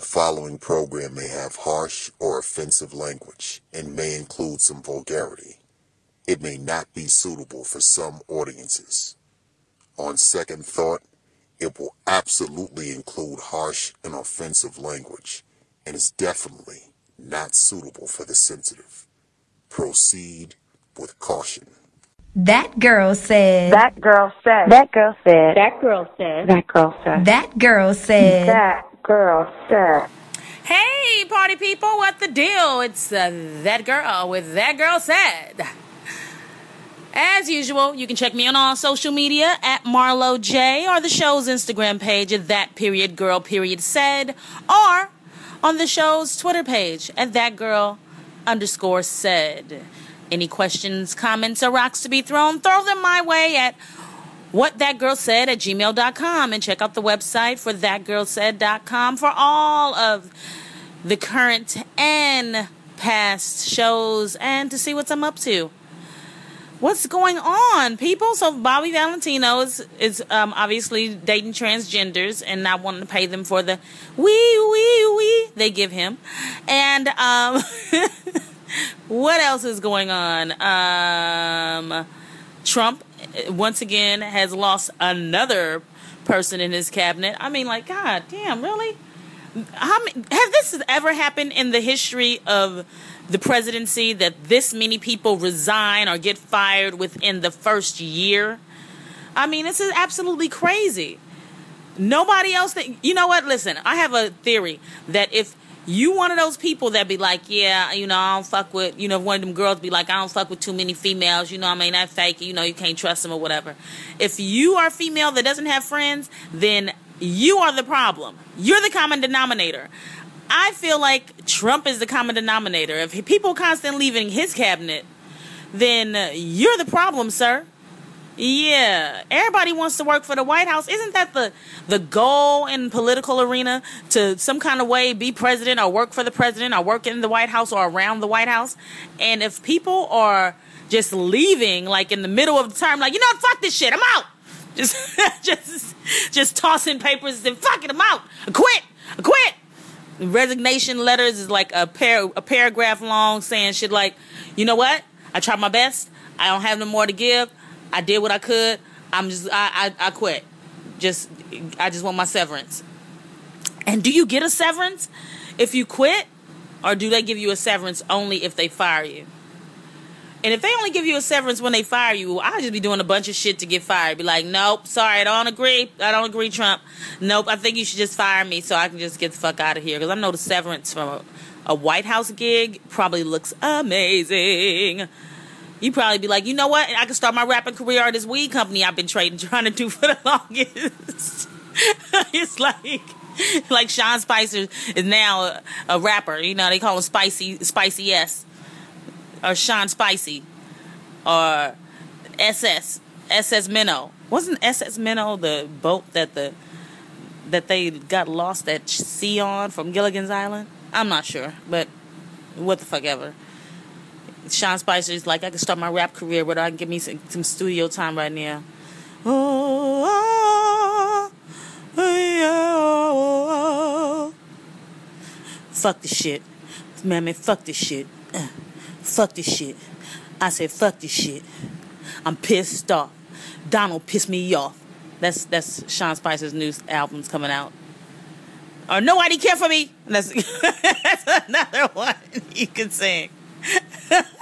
The following program may have harsh or offensive language and may include some vulgarity. It may not be suitable for some audiences. On second thought, it will absolutely include harsh and offensive language and is definitely not suitable for the sensitive. Proceed with caution. That girl said. That girl said. That girl said. That girl said. That girl said. That girl said. That girl. Hey, party people, what the deal? It's uh, that girl with That Girl Said. As usual, you can check me on all social media at Marlo Jaye or the show's Instagram page at That Period Girl Period Said or on the show's Twitter page at That Girl underscore Said. Any questions, comments, or rocks to be thrown, throw them my way at whatthatgirlsaid at gmail.com and check out the website for thatgirlsaid.com for all of the current and past shows and to see what I'm up to. What's going on, people? So Bobby Valentino is, is um, obviously dating transgenders and not wanting to pay them for the wee wee wee they give him. And um, what else is going on? Um, Trump once again has lost another person in his cabinet. I mean, like, God damn, really? How many, has this ever happened in the history of the presidency that this many people resign or get fired within the first year? I mean, this is absolutely crazy. Nobody else that you know what? Listen, I have a theory that if you one of those people that be like, yeah, you know, I don't fuck with, you know, one of them girls be like, I don't fuck with too many females, you know, I mean, I fake, you know, you can't trust them or whatever. If you are a female that doesn't have friends, then you are the problem. You're the common denominator. I feel like Trump is the common denominator. If people constantly leaving his cabinet, then you're the problem, sir. Yeah, everybody wants to work for the White House. Isn't that the the goal in political arena to some kind of way be president or work for the president or work in the White House or around the White House? And if people are just leaving like in the middle of the term, like you know, what, fuck this shit, I'm out. Just just just tossing papers and fuck it, I'm out. I quit. I quit. Resignation letters is like a par a paragraph long saying shit like, you know what? I tried my best. I don't have no more to give. I did what I could. I'm just I, I I quit. Just I just want my severance. And do you get a severance if you quit? Or do they give you a severance only if they fire you? And if they only give you a severance when they fire you, I'll just be doing a bunch of shit to get fired. Be like, nope, sorry, I don't agree. I don't agree, Trump. Nope, I think you should just fire me so I can just get the fuck out of here. Because I know the severance from a, a White House gig probably looks amazing you probably be like, you know what? I can start my rapping career at this weed company I've been trading, trying to do for the longest. it's like, like Sean Spicer is now a, a, rapper. You know, they call him Spicy, Spicy S, or Sean Spicy, or SS, SS Minnow. Wasn't SS Minnow the boat that the that they got lost at sea on from Gilligan's Island? I'm not sure, but what the fuck ever. Sean Spicer is like, I can start my rap career, but I can give me some, some studio time right now. Oh, oh, oh, fuck this shit. Man, man, fuck this shit. Uh, fuck this shit. I said, fuck this shit. I'm pissed off. Donald pissed me off. That's that's Sean Spicer's new album's coming out. Or nobody care for me. That's, that's another one you can sing.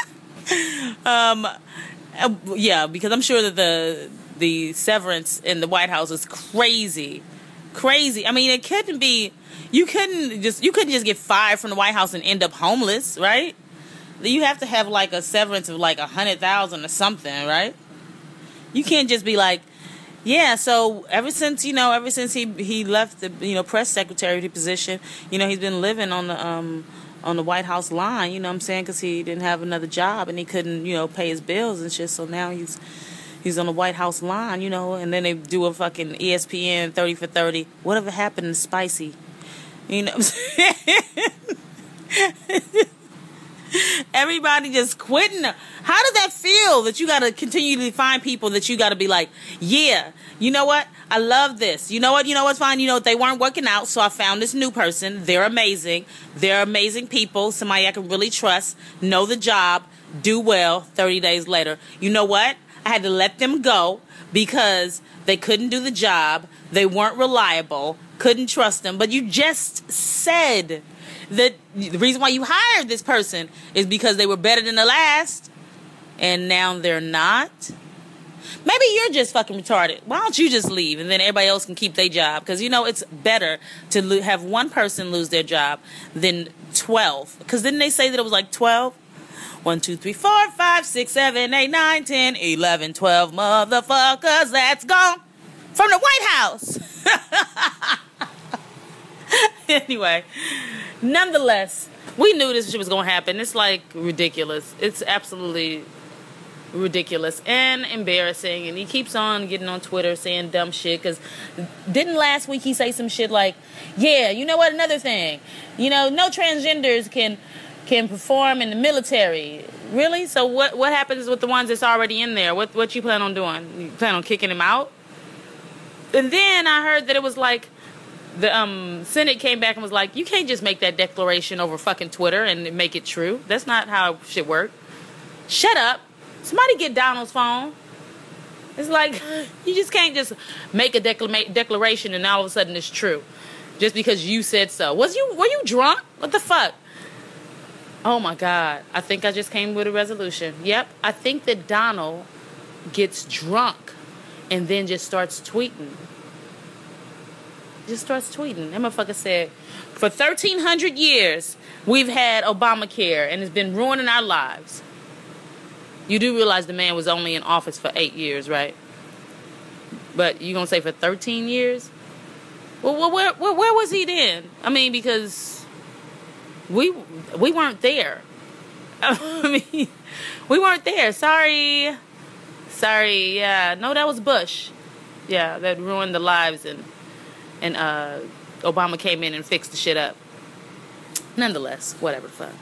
um, uh, yeah, because I'm sure that the the severance in the White House is crazy, crazy. I mean, it couldn't be. You couldn't just you couldn't just get fired from the White House and end up homeless, right? You have to have like a severance of like a hundred thousand or something, right? You can't just be like, yeah. So ever since you know, ever since he he left the you know press secretary position, you know, he's been living on the um on the White House line, you know what I'm saying? Because he didn't have another job and he couldn't, you know, pay his bills and shit. So now he's he's on the White House line, you know, and then they do a fucking ESPN 30 for 30. Whatever happened to Spicy? You know? Everybody just quitting. How does that feel that you got to continually find people that you got to be like, yeah, you know what? I love this. You know what? You know what's fine? You know? They weren't working out, so I found this new person. They're amazing. They're amazing people. Somebody I can really trust, know the job, do well 30 days later. You know what? I had to let them go because they couldn't do the job. They weren't reliable. Couldn't trust them. But you just said that the reason why you hired this person is because they were better than the last, and now they're not. Maybe you're just fucking retarded. Why don't you just leave and then everybody else can keep their job? Because you know it's better to lo- have one person lose their job than 12. Because didn't they say that it was like 12? 1, 2, 3, 4, 5, 6, 7, 8, 9, 10, 11, 12 motherfuckers that's gone from the White House. anyway, nonetheless, we knew this shit was gonna happen. It's like ridiculous. It's absolutely ridiculous and embarrassing. And he keeps on getting on Twitter saying dumb shit. Cause didn't last week he say some shit like, "Yeah, you know what? Another thing, you know, no transgenders can can perform in the military." Really? So what what happens with the ones that's already in there? What what you plan on doing? You plan on kicking him out? And then I heard that it was like the um, Senate came back and was like, "You can't just make that declaration over fucking Twitter and make it true. That's not how shit work." Shut up. Somebody get Donald's phone. It's like you just can't just make a declama- declaration and all of a sudden it's true, just because you said so. Was you were you drunk? What the fuck? Oh my god! I think I just came with a resolution. Yep, I think that Donald gets drunk and then just starts tweeting. Just starts tweeting. That motherfucker said, "For thirteen hundred years, we've had Obamacare, and it's been ruining our lives." You do realize the man was only in office for eight years, right? But you gonna say for thirteen years? Well, where, where, where was he then? I mean, because we we weren't there. I mean, we weren't there. Sorry, sorry. Yeah, no, that was Bush. Yeah, that ruined the lives, and and uh, Obama came in and fixed the shit up. Nonetheless, whatever fuck.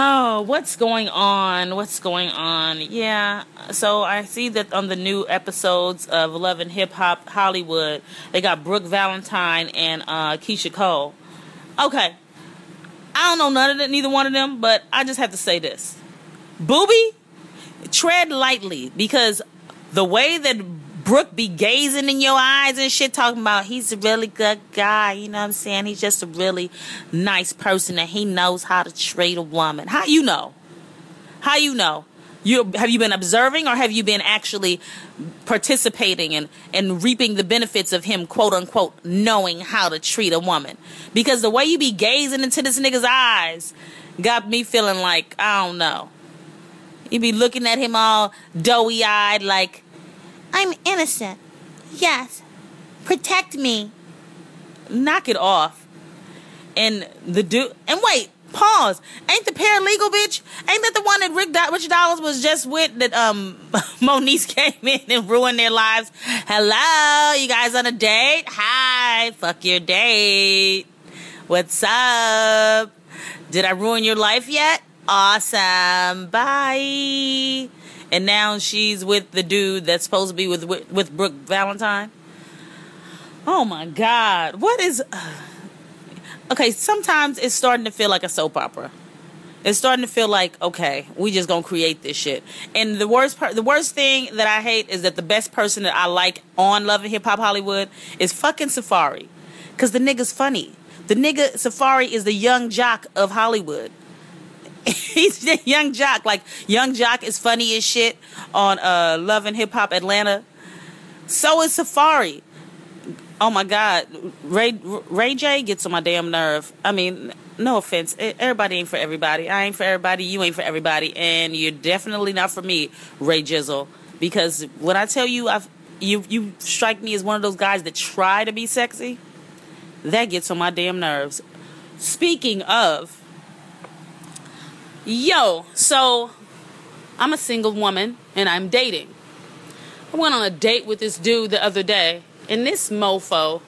Oh, what's going on? What's going on? Yeah, so I see that on the new episodes of Love and Hip Hop Hollywood, they got Brooke Valentine and uh, Keyshia Cole. Okay, I don't know none of them, neither one of them, but I just have to say this: Booby, tread lightly because the way that Brooke be gazing in your eyes and shit, talking about he's a really good guy. You know what I'm saying? He's just a really nice person and he knows how to treat a woman. How you know? How you know? You have you been observing or have you been actually participating and and reaping the benefits of him quote unquote knowing how to treat a woman? Because the way you be gazing into this nigga's eyes got me feeling like I don't know. You be looking at him all doughy eyed like I'm innocent. Yes. Protect me. Knock it off. And the dude and wait, pause. Ain't the paralegal bitch? Ain't that the one that Rick Do- Rich Dollaz was just with that um Monique came in and ruined their lives? Hello, you guys on a date? Hi, fuck your date. What's up? Did I ruin your life yet? Awesome. Bye. And now she's with the dude that's supposed to be with with, with Brooke Valentine. Oh my God. What is. Okay, sometimes it's starting to feel like a soap opera. It's starting to feel like okay, we just gonna create this shit. And the worst part, the worst thing that I hate is that the best person that I like on Love and Hip Hop Hollywood is fucking Safaree, cause the nigga's funny. The nigga Safaree is the Yung Joc of Hollywood. He's Yung Joc. Like Yung Joc is funny as shit on uh, Love and Hip Hop Atlanta. So is Safaree. Oh my God, Ray Ray J gets on my damn nerve. I mean, no offense, everybody ain't for everybody. I ain't for everybody. You ain't for everybody, and you're definitely not for me, Ray Jizzle. Because when I tell you, I've you you strike me as one of those guys that try to be sexy. That gets on my damn nerves. Speaking of, yo, so I'm a single woman and I'm dating. I went on a date with this dude the other day, and this mofo,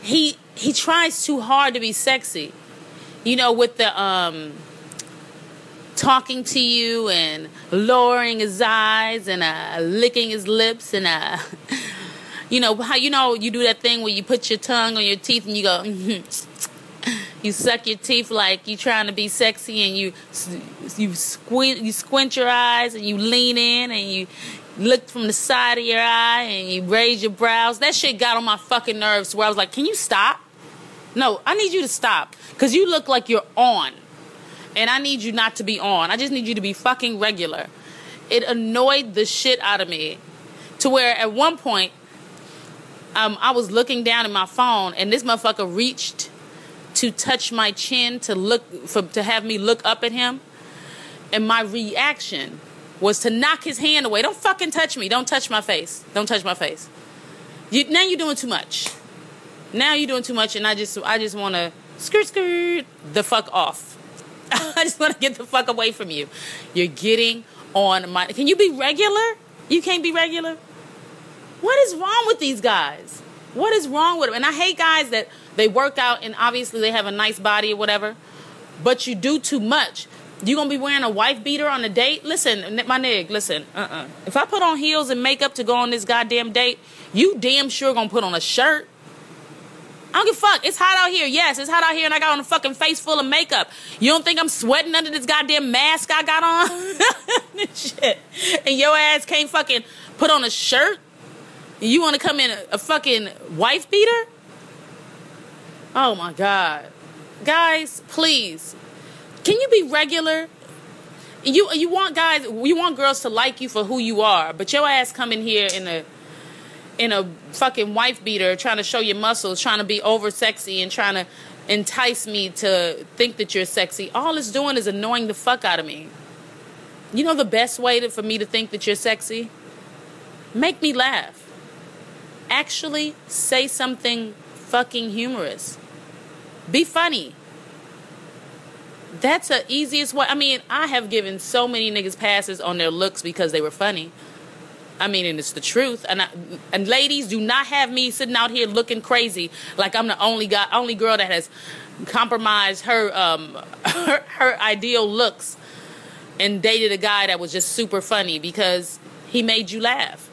he he tries too hard to be sexy. You know, with the um talking to you and lowering his eyes and uh licking his lips and uh you know how you know you do that thing where you put your tongue on your teeth and you go. You suck your teeth like you trying to be sexy, and you you squint you squint your eyes and you lean in and you look from the side of your eye and you raise your brows. That shit got on my fucking nerves. Where I was like, "Can you stop? No, I need you to stop because you look like you're on, and I need you not to be on. I just need you to be fucking regular." It annoyed the shit out of me to where at one point um, I was looking down at my phone and this motherfucker reached to touch my chin to look for to have me look up at him. And my reaction was to knock his hand away. Don't fucking touch me. Don't touch my face. Don't touch my face. You, now you're doing too much. Now you're doing too much and i just i just want to skirt skirt the fuck off. I just want to get the fuck away from you. You're getting on my can you be regular? You can't be regular. What is wrong with these guys what is wrong with them and i hate guys that they work out and obviously they have a nice body or whatever, but you do too much. You gonna be wearing a wife beater on a date? Listen, my nig, listen. Uh-uh. If I put on heels and makeup to go on this goddamn date, you damn sure gonna put on a shirt. I don't give a fuck. It's hot out here. Yes, it's hot out here, and I got on a fucking face full of makeup. You don't think I'm sweating under this goddamn mask I got on? Shit. And your ass can't fucking put on a shirt? You want to come in a, a fucking wife beater? Oh my God. Guys, please. Can you be regular? You you want guys you want girls to like you for who you are, but your ass coming here in a in a fucking wife beater trying to show your muscles, trying to be over sexy and trying to entice me to think that you're sexy. All it's doing is annoying the fuck out of me. You know the best way to, for me to think that you're sexy? Make me laugh. Actually say something fucking humorous. Be funny. That's the easiest way. I mean, I have given so many niggas passes on their looks because they were funny. I mean, and it's the truth. And I, and ladies, do not have me sitting out here looking crazy like I'm the only guy, only girl that has compromised her um her, her ideal looks and dated a guy that was just super funny because he made you laugh.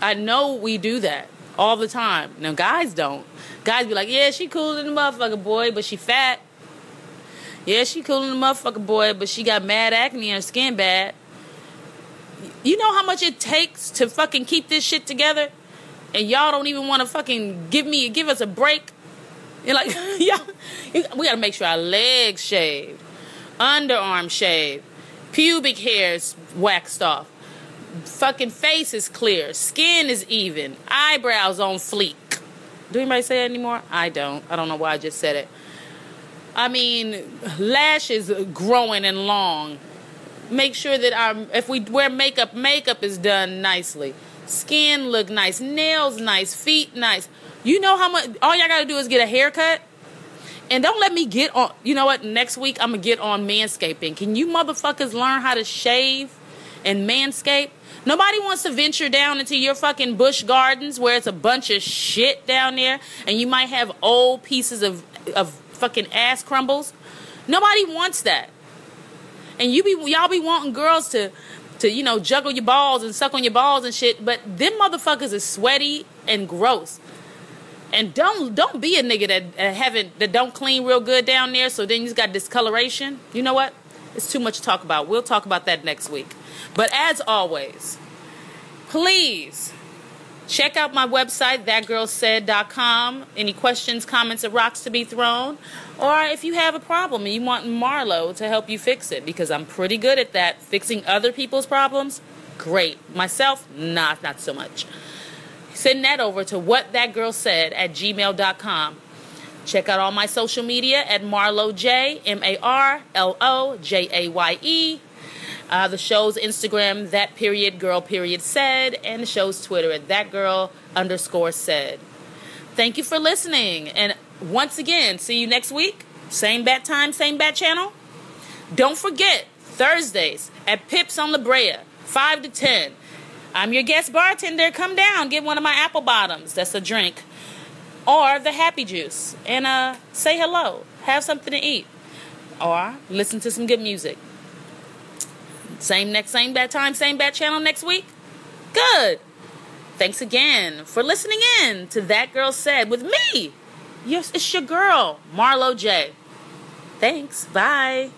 I know we do that all the time. Now guys don't. Guys be like, yeah, she cool in the motherfucker boy, but she fat. Yeah, she cool in the motherfucker boy, but she got mad acne and her skin bad. You know how much it takes to fucking keep this shit together? And y'all don't even want to fucking give me give us a break. You're like, y'all, we gotta make sure our legs shaved, underarm shaved, pubic hairs waxed off, fucking face is clear, skin is even, eyebrows on fleek. Do anybody say it anymore? I don't. I don't know why I just said it. I mean, lashes growing and long. Make sure that our if we wear makeup, makeup is done nicely. Skin look nice, nails nice, feet nice. You know how much all y'all gotta do is get a haircut. And don't let me get on you know what, next week I'm gonna get on manscaping. Can you motherfuckers learn how to shave and manscape? Nobody wants to venture down into your fucking bush gardens where it's a bunch of shit down there and you might have old pieces of, of fucking ass crumbles. Nobody wants that. And you be y'all be wanting girls to to you know juggle your balls and suck on your balls and shit, but them motherfuckers is sweaty and gross. And don't don't be a nigga that, haven't that don't clean real good down there. So then you got discoloration. You know what? It's too much to talk about. We'll talk about that next week. But as always, please check out my website, thatgirlsaid.com. Any questions, comments, or rocks to be thrown. Or if you have a problem and you want Marlo to help you fix it, because I'm pretty good at that, fixing other people's problems, great. Myself, not, not so much. Send that over to whatthatgirlsaid at gmail.com. Check out all my social media at Marlo Jaye, M A R L O J A Y E. Uh, the show's Instagram, that period girl period said, and the show's Twitter at that girl underscore said. Thank you for listening. And once again, see you next week. Same bat time, same bat channel. Don't forget, Thursdays at Pips on La Brea, 5 to 10. I'm your guest bartender. Come down, get one of my apple bottoms. That's a drink. Or the happy juice. And uh, say hello. Have something to eat. Or listen to some good music. Same next, same bad time, same bad channel next week? Good. Thanks again for listening in to That Girl Said with me. Yes, it's your girl, Marlo Jaye. Thanks. Bye.